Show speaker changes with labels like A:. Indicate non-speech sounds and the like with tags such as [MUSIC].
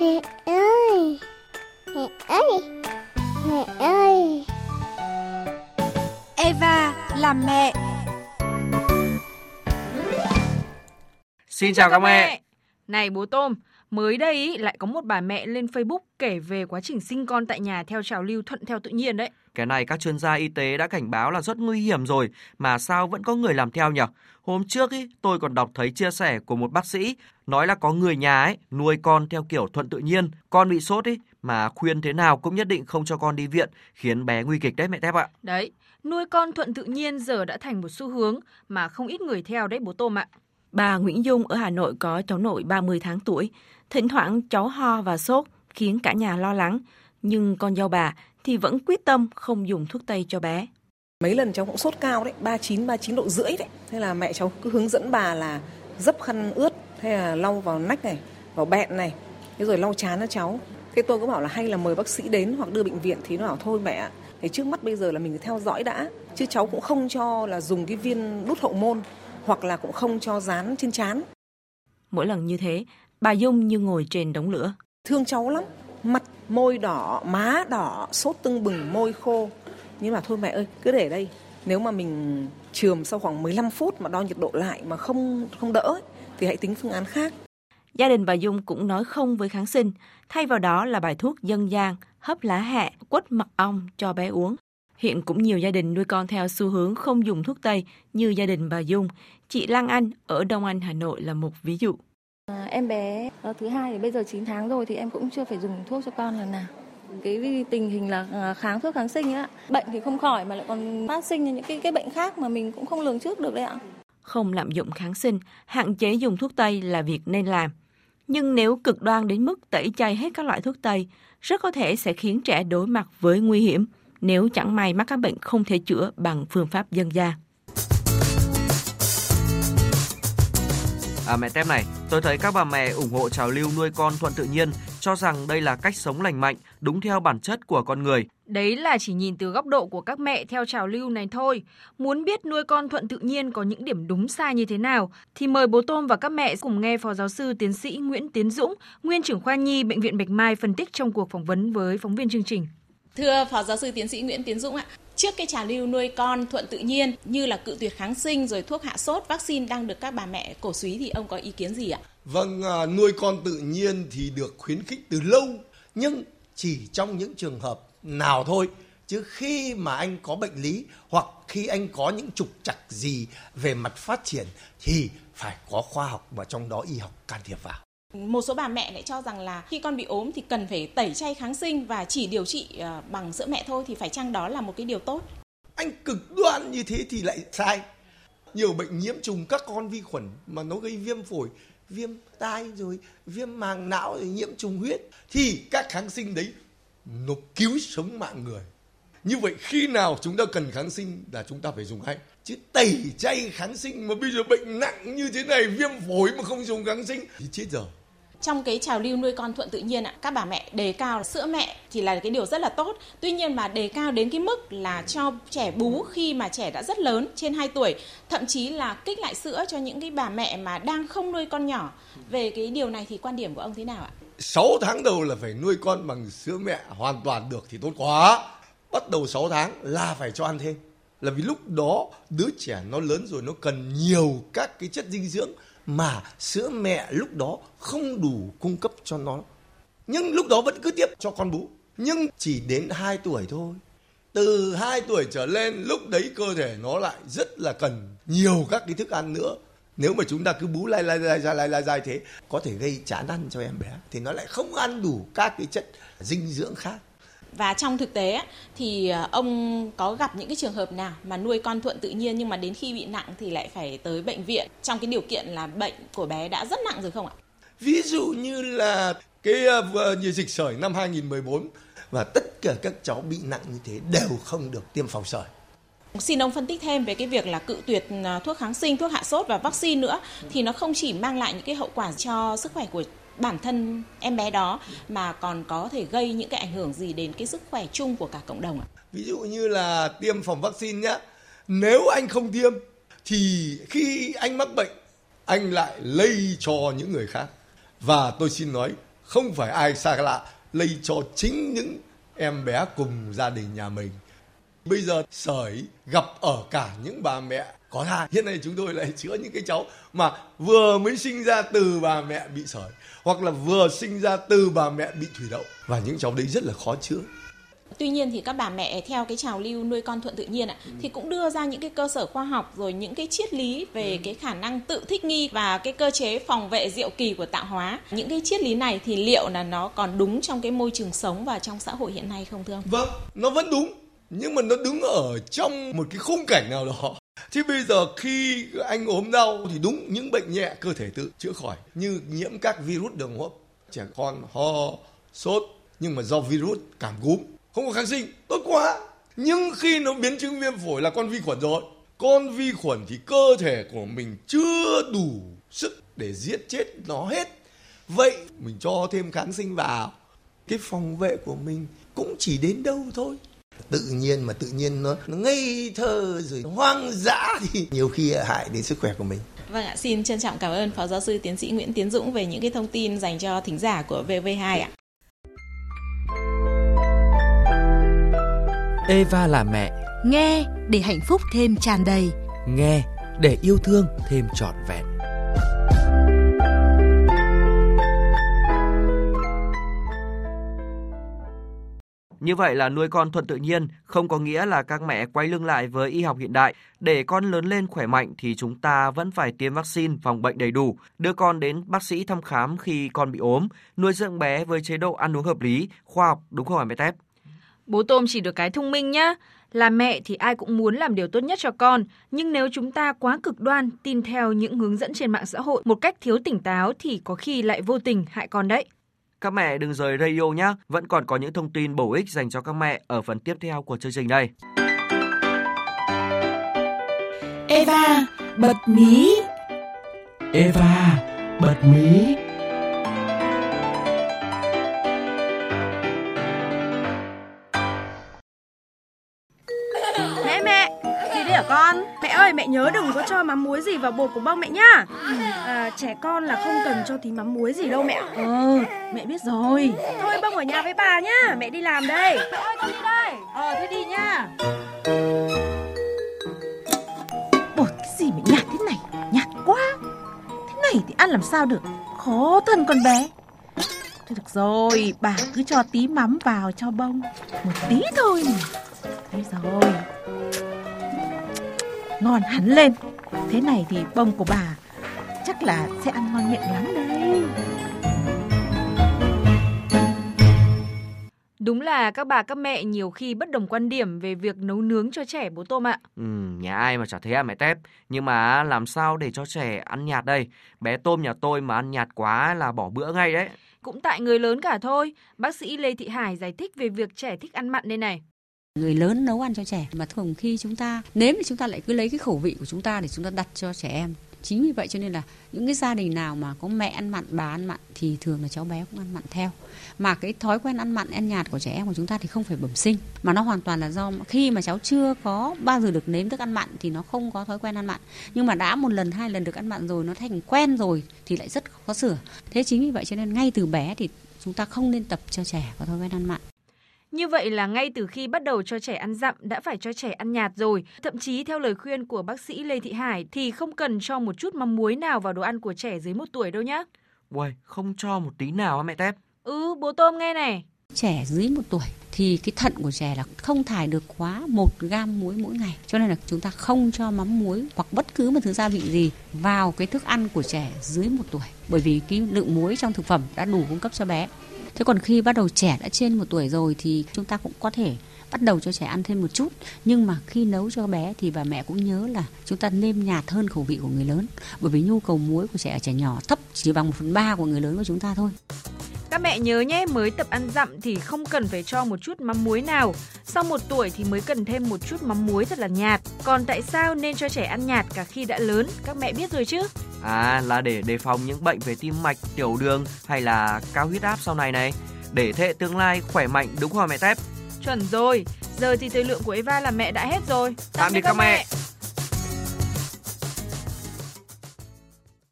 A: Mẹ ơi! Mẹ ơi! Mẹ ơi!
B: Eva làm mẹ.
C: Xin chào các mẹ.
D: Này bố Tôm, mới đây ý, lại có một bà mẹ lên Facebook kể về quá trình sinh con tại nhà theo trào lưu thuận theo tự nhiên đấy.
C: Cái này các chuyên gia y tế đã cảnh báo là rất nguy hiểm rồi, mà sao vẫn có người làm theo nhỉ? Hôm trước ý, tôi còn đọc thấy chia sẻ của một bác sĩ nói là có người nhà ấy nuôi con theo kiểu thuận tự nhiên, con bị sốt ý mà khuyên thế nào cũng nhất định không cho con đi viện, khiến bé nguy kịch đấy mẹ Tép ạ.
D: Đấy, nuôi con thuận tự nhiên giờ đã thành một xu hướng mà không ít người theo đấy bố Tôm ạ.
E: Bà Nguyễn Dung ở Hà Nội có cháu nội 30 tháng tuổi. Thỉnh thoảng cháu ho và sốt khiến cả nhà lo lắng. Nhưng con dâu bà thì vẫn quyết tâm không dùng thuốc tây cho bé.
F: Mấy lần cháu cũng sốt cao đấy, 39, 39 độ rưỡi đấy. Thế là mẹ cháu cứ hướng dẫn bà là dấp khăn ướt, hay là lau vào nách này, vào bẹn này, thế rồi lau chán cho cháu. Thế tôi cũng bảo là hay là mời bác sĩ đến hoặc đưa bệnh viện thì nó bảo thôi mẹ ạ. Thì trước mắt bây giờ là mình theo dõi đã, chứ cháu cũng không cho là dùng cái viên đút hậu môn hoặc là cũng không cho dán trên chán.
E: Mỗi lần như thế, bà Dung như ngồi trên đống lửa.
F: Thương cháu lắm, mặt môi đỏ, má đỏ, sốt tưng bừng, môi khô. Nhưng mà thôi mẹ ơi, cứ để đây. Nếu mà mình trường sau khoảng 15 phút mà đo nhiệt độ lại mà không không đỡ ấy, thì hãy tính phương án khác.
E: Gia đình bà Dung cũng nói không với kháng sinh, thay vào đó là bài thuốc dân gian hấp lá hẹ, quất mật ong cho bé uống. Hiện cũng nhiều gia đình nuôi con theo xu hướng không dùng thuốc tây như gia đình bà Dung. Chị Lan Anh ở Đông Anh, Hà Nội là một ví dụ.
G: À, em bé thứ hai thì bây giờ 9 tháng rồi thì em cũng chưa phải dùng thuốc cho con lần nào. Cái tình hình là à, kháng thuốc kháng sinh á, bệnh thì không khỏi mà lại còn phát sinh những cái cái bệnh khác mà mình cũng không lường trước được đấy ạ.
E: Không lạm dụng kháng sinh, hạn chế dùng thuốc tây là việc nên làm. Nhưng nếu cực đoan đến mức tẩy chay hết các loại thuốc tây, rất có thể sẽ khiến trẻ đối mặt với nguy hiểm nếu chẳng may mắc các bệnh không thể chữa bằng phương pháp dân gian.
C: À mẹ Tép này, tôi thấy các bà mẹ ủng hộ trào lưu nuôi con thuận tự nhiên, cho rằng đây là cách sống lành mạnh, đúng theo bản chất của con người.
D: Đấy là chỉ nhìn từ góc độ của các mẹ theo trào lưu này thôi. Muốn biết nuôi con thuận tự nhiên có những điểm đúng sai như thế nào thì mời bố Tôm và các mẹ cùng nghe Phó Giáo sư Tiến sĩ Nguyễn Tiến Dũng, nguyên trưởng khoa nhi Bệnh viện Bạch Mai phân tích trong cuộc phỏng vấn với phóng viên chương trình.
H: Thưa Phó Giáo sư Tiến sĩ Nguyễn Tiến Dũng ạ, trước cái trào lưu nuôi con thuận tự nhiên như là cự tuyệt kháng sinh rồi thuốc hạ sốt, vaccine đang được các bà mẹ cổ suý thì ông có ý kiến gì ạ?
I: Vâng, à, nuôi con tự nhiên thì được khuyến khích từ lâu nhưng chỉ trong những trường hợp nào thôi chứ khi mà anh có bệnh lý hoặc khi anh có những trục trặc gì về mặt phát triển thì phải có khoa học và trong đó y học can thiệp vào.
H: Một số bà mẹ lại cho rằng là khi con bị ốm thì cần phải tẩy chay kháng sinh và chỉ điều trị ờ, bằng sữa mẹ thôi thì phải chăng đó là một cái điều tốt?
I: Anh cực đoan như thế thì lại sai. Nhiều bệnh nhiễm trùng các con vi khuẩn mà nó gây viêm phổi, viêm tai rồi viêm màng não rồi nhiễm trùng huyết thì các kháng sinh đấy nó cứu sống mạng người. Như vậy khi nào chúng ta cần kháng sinh là chúng ta phải dùng ngay. Chứ tẩy chay kháng sinh mà bây giờ bệnh nặng như thế này, viêm phổi mà không dùng kháng sinh thì chết rồi.
H: Trong cái trào lưu nuôi con thuận tự nhiên ạ, các bà mẹ đề cao sữa mẹ thì là cái điều rất là tốt. Tuy nhiên mà đề cao đến cái mức là cho trẻ bú khi mà trẻ đã rất lớn, trên 2 tuổi, thậm chí là kích lại sữa cho những cái bà mẹ mà đang không nuôi con nhỏ. Về cái điều này thì quan điểm của ông thế nào ạ?
I: 6 tháng đầu là phải nuôi con bằng sữa mẹ hoàn toàn được thì tốt quá. Bắt đầu 6 tháng là phải cho ăn thêm. Là vì lúc đó đứa trẻ nó lớn rồi nó cần nhiều các cái chất dinh dưỡng mà sữa mẹ lúc đó không đủ cung cấp cho nó. Nhưng lúc đó vẫn cứ tiếp cho con bú. Nhưng chỉ đến 2 tuổi thôi. Từ 2 tuổi trở lên lúc đấy cơ thể nó lại rất là cần nhiều các cái thức ăn nữa. Nếu mà chúng ta cứ bú lai lai lai lai lai lai, lai thế có thể gây chán ăn cho em bé thì nó lại không ăn đủ các cái chất dinh dưỡng khác.
H: Và trong thực tế thì ờ, ông có gặp những cái trường hợp nào mà nuôi con thuận tự nhiên nhưng mà đến khi bị nặng thì lại phải tới bệnh viện trong cái điều kiện là bệnh của bé đã rất nặng rồi không ạ?
I: Ví dụ như là cái uh, dịch sởi năm 2014 và tất cả các cháu bị nặng như thế đều không được tiêm phòng sởi.
H: Xin ông phân tích thêm về cái việc là cự tuyệt ờ, thuốc kháng sinh, thuốc hạ sốt và vaccine nữa thì nó không chỉ mang lại những cái hậu quả cho sức khỏe của bản thân em bé đó mà còn có thể gây những cái ảnh hưởng gì đến cái sức khỏe chung của cả cộng đồng ạ?
I: Ví dụ như là tiêm phòng vaccine nhá. Nếu anh không tiêm thì khi anh mắc bệnh, anh lại lây cho những người khác. Và tôi xin nói, không phải ai xa lạ lây cho chính những em bé cùng gia đình nhà mình. Bây giờ sởi gặp ở cả những bà mẹ có thai. Hiện nay chúng tôi lại [LAUGHS] chữa những cái cháu mà vừa mới sinh ra từ bà mẹ bị sởi hoặc là vừa sinh ra từ bà mẹ bị thủy đậu và những cháu đấy rất là khó chữa.
H: Tuy nhiên thì các bà mẹ theo cái trào lưu nuôi con thuận tự nhiên ạ thì cũng đưa ra những cái cơ sở khoa học rồi những cái triết lý về cái khả năng tự thích nghi và cái cơ chế phòng vệ diệu kỳ của tạo hóa. Những cái triết lý này thì liệu là nó còn đúng trong cái môi trường sống và trong xã hội hiện nay không thưa ông?
I: Vâng, nó vẫn đúng nhưng mà nó đứng ở trong một cái khung cảnh nào đó Chứ bây giờ khi anh ốm đau thì đúng những bệnh nhẹ cơ thể tự chữa khỏi, như nhiễm các virus đường hô hấp, trẻ con ho, sốt, nhưng mà do virus cảm cúm. Không có kháng sinh, tốt quá. Nhưng khi nó biến chứng viêm phổi là con vi khuẩn rồi. Con vi khuẩn thì cơ thể của mình chưa đủ sức để giết chết nó hết. Vậy mình cho thêm kháng sinh vào. Cái phòng vệ của mình cũng chỉ đến đâu thôi tự nhiên mà tự nhiên nó, nó ngây thơ rồi hoang dã thì nhiều khi hại đến sức khỏe của mình
H: Vâng ạ, xin trân trọng cảm ơn Phó Giáo sư Tiến sĩ Nguyễn Tiến Dũng về những cái thông tin dành cho thính giả của VV2 ạ.
B: Eva là mẹ,
J: Nghe để hạnh phúc thêm tràn đầy.
B: nghe để yêu thương thêm trọn vẹn.
C: Như vậy là nuôi con thuận tự nhiên không có nghĩa là các mẹ quay lưng lại với y học hiện đại. Để con lớn lên khỏe mạnh thì chúng ta vẫn phải tiêm vaccine phòng bệnh đầy đủ, đưa con đến bác sĩ thăm khám khi con bị ốm, nuôi dưỡng bé với chế độ ăn uống hợp lý, khoa học đúng không hả mẹ Tép?
D: Bố Tôm chỉ được cái thông minh nhá. Là mẹ thì ai cũng muốn làm điều tốt nhất cho con, nhưng nếu chúng ta quá cực đoan, tin theo những hướng dẫn trên mạng xã hội một cách thiếu tỉnh táo thì có khi lại vô tình hại con đấy.
C: Các mẹ đừng rời radio nhé, vẫn còn có những thông tin bổ ích dành cho các mẹ ở phần tiếp theo của chương trình đây.
J: Eva bật mí.
B: Eva, bật mí.
K: Mắm muối gì vào bột của bông mẹ nhá. À, trẻ con là không cần cho tí mắm muối gì đâu mẹ.
J: Ừ, mẹ biết rồi.
K: Thôi bông ở nhà với bà nhá, mẹ đi làm đây. Mẹ ơi, con đi đây.
J: Ờ, thế đi nhá. Bột cái gì mà nhạt thế này? Nhạt quá. Thế này thì ăn làm sao được? Khó thân con bé. Thôi được rồi, bà cứ cho tí mắm vào cho bông. Một tí thôi mà. Thế rồi. Ngon hẳn lên. Thế này thì bông của bà chắc là sẽ ăn ngon miệng lắm đây.
D: Đúng là các bà các mẹ nhiều khi bất đồng quan điểm về việc nấu nướng cho trẻ bố Tôm ạ.
C: Ừ, nhà ai mà chả thế à mẹ Tép. Nhưng mà làm sao để cho trẻ ăn nhạt đây? Bé Tôm nhà tôi mà ăn nhạt quá là bỏ bữa ngay đấy.
D: Cũng tại người lớn cả thôi. Bác sĩ Lê Thị Hải giải thích về việc trẻ thích ăn mặn đây này
L: người lớn nấu ăn cho trẻ. Mà thường khi chúng ta nếm thì chúng ta lại cứ lấy cái khẩu vị của chúng ta để chúng ta đặt cho trẻ em, chính vì vậy cho nên là những cái gia đình nào mà có mẹ ăn mặn, bà ăn mặn thì thường là cháu bé cũng ăn mặn theo. Mà cái thói quen ăn mặn, ăn nhạt của trẻ em của chúng ta thì không phải bẩm sinh, mà nó hoàn toàn là do khi mà cháu chưa có bao giờ được nếm thức ăn mặn thì nó không có thói quen ăn mặn. Nhưng mà đã một lần, hai lần được ăn mặn rồi, nó thành quen rồi thì lại rất khó sửa. Thế chính vì vậy cho nên ngay từ bé thì chúng ta không nên tập cho trẻ có thói quen ăn mặn.
D: Như vậy là ngay từ khi bắt đầu cho trẻ ăn dặm đã phải cho trẻ ăn nhạt rồi. Thậm chí theo lời khuyên của bác sĩ Lê Thị Hải thì không cần cho một chút mắm muối nào vào đồ ăn của trẻ dưới 1 tuổi đâu nhá.
C: Uầy, không cho một tí nào á mẹ Tép.
D: Ừ, bố Tôm nghe này.
L: trẻ dưới một tuổi thì cái thận của trẻ là không thải được quá một gam muối mỗi ngày cho nên là chúng ta không cho mắm muối hoặc bất cứ một thứ gia vị gì vào cái thức ăn của trẻ dưới một tuổi bởi vì cái lượng muối trong thực phẩm đã đủ cung cấp cho bé thế còn khi bắt đầu trẻ đã trên một tuổi rồi thì chúng ta cũng có thể bắt đầu cho trẻ ăn thêm một chút. Nhưng mà khi nấu cho bé thì bà mẹ cũng nhớ là chúng ta nêm nhạt hơn khẩu vị của người lớn. Bởi vì nhu cầu muối của trẻ ở trẻ nhỏ thấp chỉ bằng một phần ba của người lớn của chúng ta thôi.
D: Các mẹ nhớ nhé, mới tập ăn dặm thì không cần phải cho một chút mắm muối nào. Sau một tuổi thì mới cần thêm một chút mắm muối thật là nhạt. Còn tại sao nên cho trẻ ăn nhạt cả khi đã lớn? Các mẹ biết rồi chứ?
C: À là để đề phòng những bệnh về tim mạch, tiểu đường hay là cao huyết áp sau này này. Để thế hệ tương lai khỏe mạnh đúng không mẹ Tép?
D: Chuẩn rồi. Giờ thì thời lượng của Eva là mẹ đã hết rồi.
C: Tạm biệt các mẹ.